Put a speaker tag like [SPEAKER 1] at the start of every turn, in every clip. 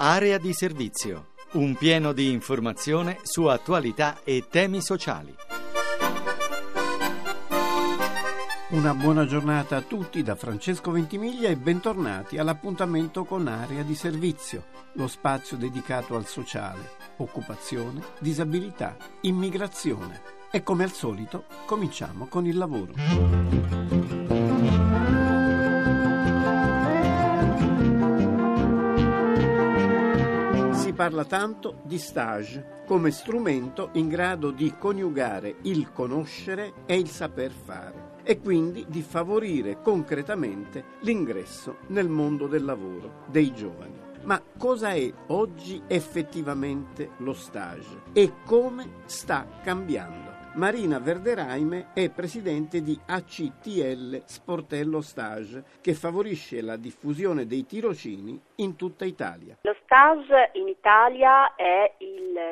[SPEAKER 1] Area di servizio. Un pieno di informazione su attualità e temi sociali.
[SPEAKER 2] Una buona giornata a tutti da Francesco Ventimiglia e bentornati all'appuntamento con Area di Servizio, lo spazio dedicato al sociale, occupazione, disabilità, immigrazione. E come al solito cominciamo con il lavoro. parla tanto di stage come strumento in grado di coniugare il conoscere e il saper fare e quindi di favorire concretamente l'ingresso nel mondo del lavoro dei giovani. Ma cosa è oggi effettivamente lo stage e come sta cambiando? Marina Verderaime è presidente di ACTL Sportello Stage, che favorisce la diffusione dei tirocini in tutta Italia.
[SPEAKER 3] Lo stage in Italia è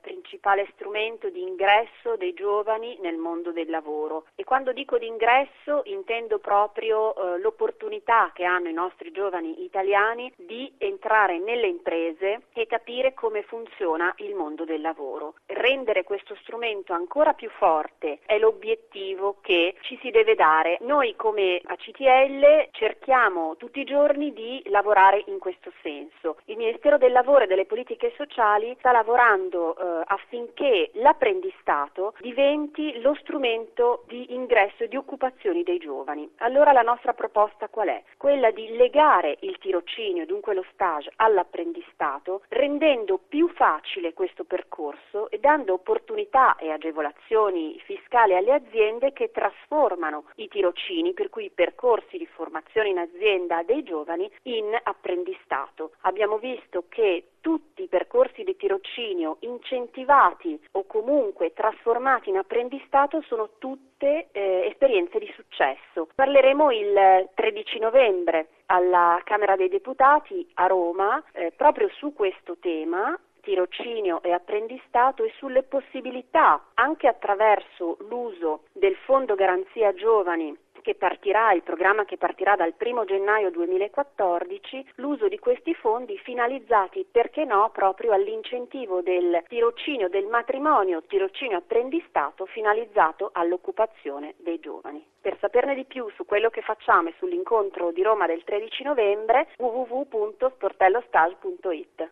[SPEAKER 3] principale strumento di ingresso dei giovani nel mondo del lavoro e quando dico di ingresso intendo proprio eh, l'opportunità che hanno i nostri giovani italiani di entrare nelle imprese e capire come funziona il mondo del lavoro. Rendere questo strumento ancora più forte è l'obiettivo che ci si deve dare. Noi come ACTL cerchiamo tutti i giorni di lavorare in questo senso. Il Ministero del Lavoro e delle Politiche Sociali sta lavorando eh, affinché l'apprendistato diventi lo strumento di ingresso e di occupazione dei giovani. Allora la nostra proposta qual è? Quella di legare il tirocinio, dunque lo stage, all'apprendistato, rendendo più facile questo percorso e dando opportunità e agevolazioni fiscali alle aziende che trasformano i tirocini, per cui i percorsi di formazione in azienda dei giovani, in apprendistato. Abbiamo visto che tutti i percorsi di tirocinio incentivati o comunque trasformati in apprendistato sono tutte eh, esperienze di successo. Parleremo il 13 novembre alla Camera dei Deputati a Roma eh, proprio su questo tema tirocinio e apprendistato e sulle possibilità, anche attraverso l'uso del Fondo Garanzia Giovani che partirà, il programma che partirà dal 1 gennaio 2014, l'uso di questi fondi finalizzati, perché no, proprio all'incentivo del tirocinio del matrimonio, tirocinio apprendistato finalizzato all'occupazione dei giovani. Per saperne di più su quello che facciamo e sull'incontro di Roma del 13 novembre www.sportellostage.it.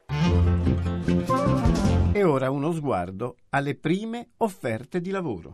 [SPEAKER 2] E ora uno sguardo alle prime offerte di lavoro.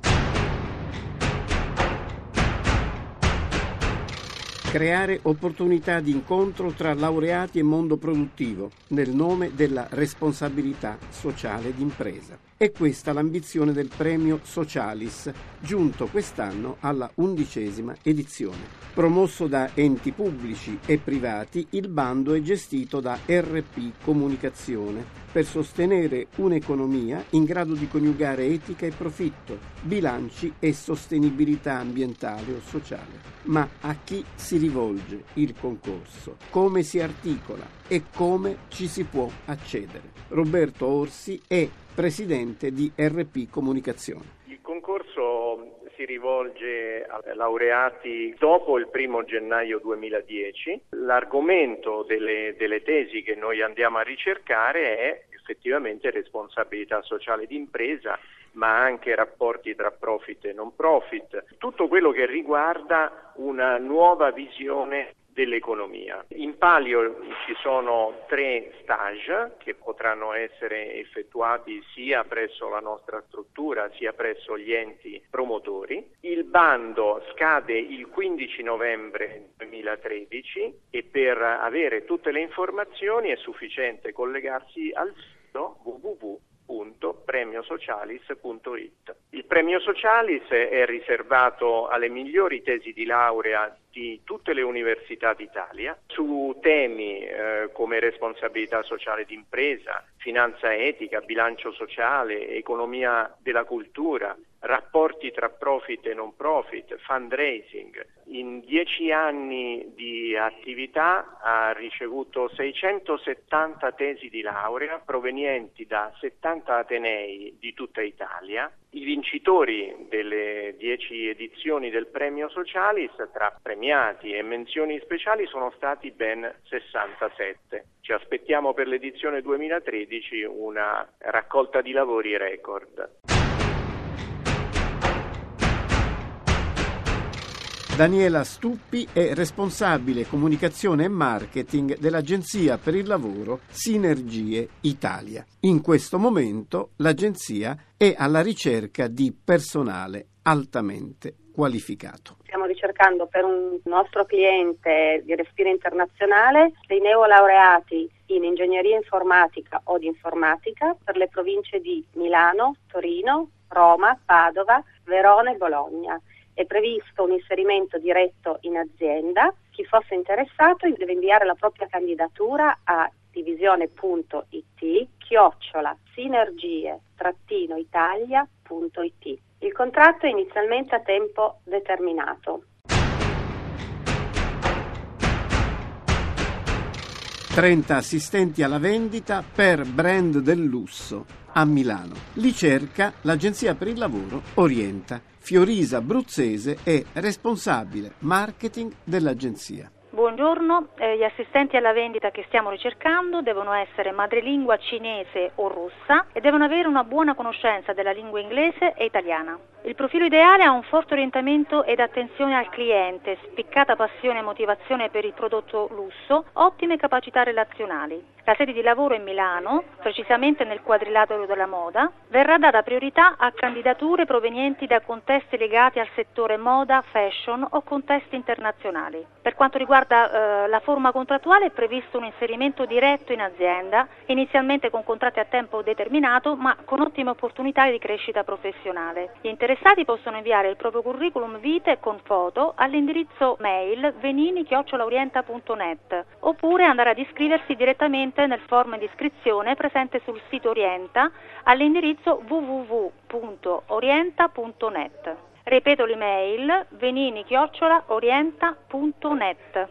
[SPEAKER 2] Creare opportunità di incontro tra laureati e mondo produttivo nel nome della responsabilità sociale d'impresa. È questa l'ambizione del premio Socialis, giunto quest'anno alla undicesima edizione. Promosso da enti pubblici e privati, il bando è gestito da RP Comunicazione per sostenere un'economia in grado di coniugare etica e profitto, bilanci e sostenibilità ambientale o sociale. Ma a chi si rivolge il concorso? Come si articola e come ci si può accedere? Roberto Orsi è presidente di RP Comunicazione.
[SPEAKER 4] Il concorso si rivolge a laureati dopo il primo gennaio 2010. L'argomento delle, delle tesi che noi andiamo a ricercare è effettivamente responsabilità sociale d'impresa, ma anche rapporti tra profit e non profit, tutto quello che riguarda una nuova visione dell'economia. In palio ci sono tre stage che potranno essere effettuati sia presso la nostra struttura sia presso gli enti promotori. Il bando scade il 15 novembre 2013 e per avere tutte le informazioni è sufficiente collegarsi al sito www www.premiosocialis.it. Il premio Socialis è riservato alle migliori tesi di laurea di tutte le università d'Italia su temi eh, come responsabilità sociale d'impresa, finanza etica, bilancio sociale, economia della cultura, rapporti tra profit e non profit, fundraising. In dieci anni di attività ha ricevuto 670 tesi di laurea provenienti da 70 atenei di tutta Italia. I vincitori delle dieci edizioni del premio Socialis, tra premiati e menzioni speciali, sono stati ben 67. Ci aspettiamo per l'edizione 2013 una raccolta di lavori record.
[SPEAKER 2] Daniela Stuppi è responsabile comunicazione e marketing dell'Agenzia per il Lavoro Sinergie Italia. In questo momento l'agenzia è alla ricerca di personale altamente qualificato.
[SPEAKER 3] Stiamo ricercando per un nostro cliente di respiro internazionale dei neolaureati in ingegneria informatica o di informatica per le province di Milano, Torino, Roma, Padova, Verona e Bologna è previsto un inserimento diretto in azienda. Chi fosse interessato deve inviare la propria candidatura a divisione.it chiocciola sinergie-italia.it. Il contratto è inizialmente a tempo determinato.
[SPEAKER 2] 30 assistenti alla vendita per brand del lusso a Milano. Li cerca l'Agenzia per il Lavoro Orienta. Fiorisa Bruzzese è responsabile marketing dell'agenzia.
[SPEAKER 5] Buongiorno, eh, gli assistenti alla vendita che stiamo ricercando devono essere madrelingua cinese o russa e devono avere una buona conoscenza della lingua inglese e italiana. Il profilo ideale ha un forte orientamento ed attenzione al cliente, spiccata passione e motivazione per il prodotto lusso, ottime capacità relazionali. La sede di lavoro è Milano, precisamente nel quadrilatero della moda. Verrà data priorità a candidature provenienti da contesti legati al settore moda, fashion o contesti internazionali. Per quanto riguarda riguarda eh, la forma contrattuale è previsto un inserimento diretto in azienda, inizialmente con contratti a tempo determinato, ma con ottime opportunità di crescita professionale. Gli interessati possono inviare il proprio curriculum vitae con foto all'indirizzo mail venini-orienta.net oppure andare ad iscriversi direttamente nel form di iscrizione presente sul sito Orienta all'indirizzo www.orienta.net. Ripeto l'email venini-orienta.net.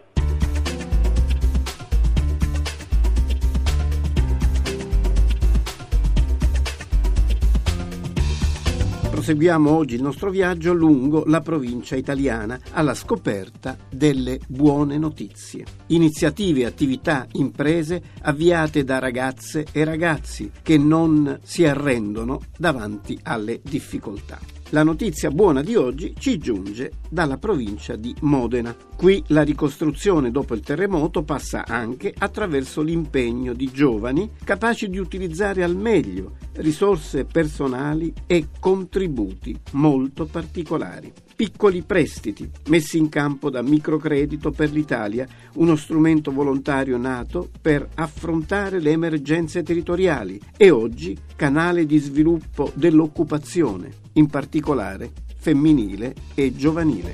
[SPEAKER 2] Proseguiamo oggi il nostro viaggio lungo la provincia italiana alla scoperta delle buone notizie. Iniziative attività imprese avviate da ragazze e ragazzi che non si arrendono davanti alle difficoltà. La notizia buona di oggi ci giunge dalla provincia di Modena. Qui la ricostruzione dopo il terremoto passa anche attraverso l'impegno di giovani capaci di utilizzare al meglio risorse personali e contributi molto particolari. Piccoli prestiti messi in campo da Microcredito per l'Italia, uno strumento volontario nato per affrontare le emergenze territoriali e oggi canale di sviluppo dell'occupazione in particolare femminile e giovanile.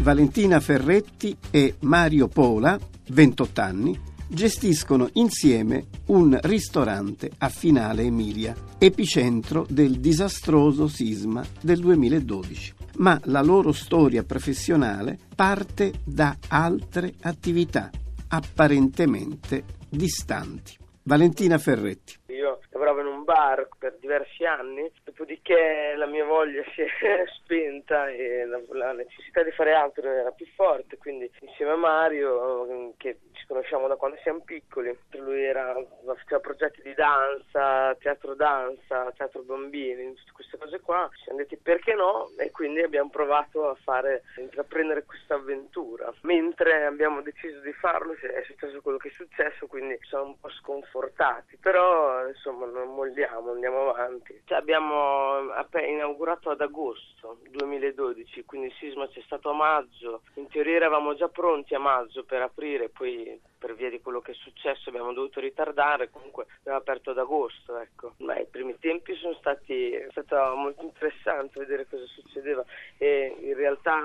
[SPEAKER 2] Valentina Ferretti e Mario Pola, 28 anni, gestiscono insieme un ristorante a Finale Emilia, epicentro del disastroso sisma del 2012. Ma la loro storia professionale parte da altre attività apparentemente distanti. Valentina Ferretti
[SPEAKER 6] lavoravo in un bar per diversi anni, dopodiché la mia voglia si è spenta e la, la necessità di fare altro era più forte, quindi insieme a Mario, che ci conosciamo da quando siamo piccoli, lui era, faceva progetti di danza, teatro danza, teatro bambini, tutte queste cose qua, ci siamo detti perché no e quindi abbiamo provato a fare, a intraprendere questa avventura. Mentre abbiamo deciso di farlo è successo quello che è successo, quindi siamo un po' sconfortati, però insomma non molliamo, andiamo avanti. Cioè, abbiamo appena inaugurato ad agosto 2012, quindi il sisma c'è stato a maggio, in teoria eravamo già pronti a maggio per aprire, poi per via di quello che è successo abbiamo dovuto ritardare, comunque abbiamo aperto ad agosto, ecco. Ma i primi tempi sono stati, è stato molto interessante vedere cosa succedeva e in realtà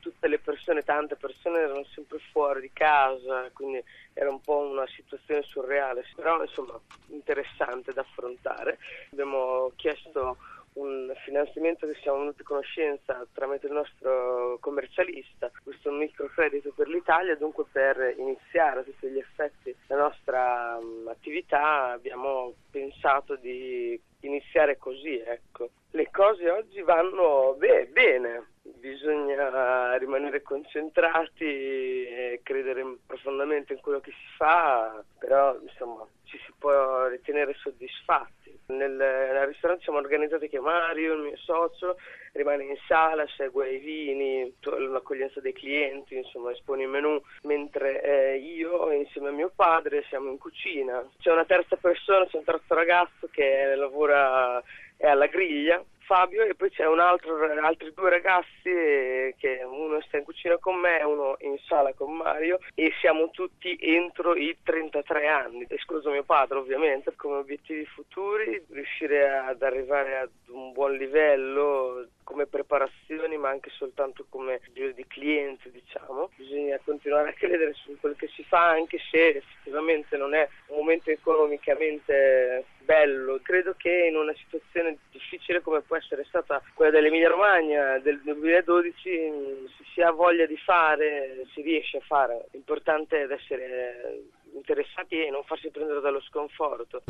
[SPEAKER 6] tutte le persone, tante persone erano sempre fuori di casa, quindi era un po' una situazione surreale, però insomma interessante da affrontare. Abbiamo chiesto un finanziamento che siamo venuti a conoscenza tramite il nostro commercialista, questo microcredito per l'Italia, dunque per iniziare a tutti gli effetti la nostra um, attività abbiamo pensato di iniziare così, ecco. Le cose oggi vanno beh, bene, bisogna rimanere concentrati e credere profondamente in quello che si fa, però insomma ci si può ritenere soddisfatti. Nel, nel ristorante siamo organizzati che Mario, il mio socio, rimane in sala, segue i vini, l'accoglienza dei clienti, insomma espone i menù, mentre eh, io insieme a mio padre siamo in cucina. C'è una terza persona, c'è un terzo ragazzo che lavora è alla griglia Fabio e poi c'è altro, altri due ragazzi che uno sta in cucina con me uno in sala con Mario e siamo tutti entro i 33 anni, escluso mio padre ovviamente, come obiettivi futuri riuscire ad arrivare ad un buon livello come preparazioni ma anche soltanto come giro di clienti diciamo. Bisogna continuare a credere su quello che si fa anche se effettivamente non è un momento economicamente bello. Credo che in una situazione difficile come può essere stata quella dell'Emilia Romagna del 2012 se si ha voglia di fare si riesce a fare. L'importante è essere interessati e non farsi prendere dallo sconforto.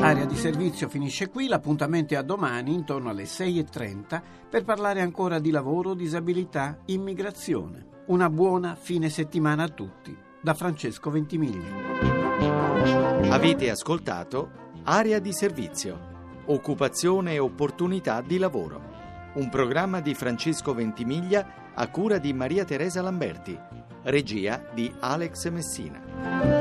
[SPEAKER 2] Area di servizio finisce qui, l'appuntamento è a domani intorno alle 6.30 per parlare ancora di lavoro, disabilità, immigrazione. Una buona fine settimana a tutti. Da Francesco Ventimiglia.
[SPEAKER 1] Avete ascoltato Area di servizio, occupazione e opportunità di lavoro. Un programma di Francesco Ventimiglia a cura di Maria Teresa Lamberti, regia di Alex Messina.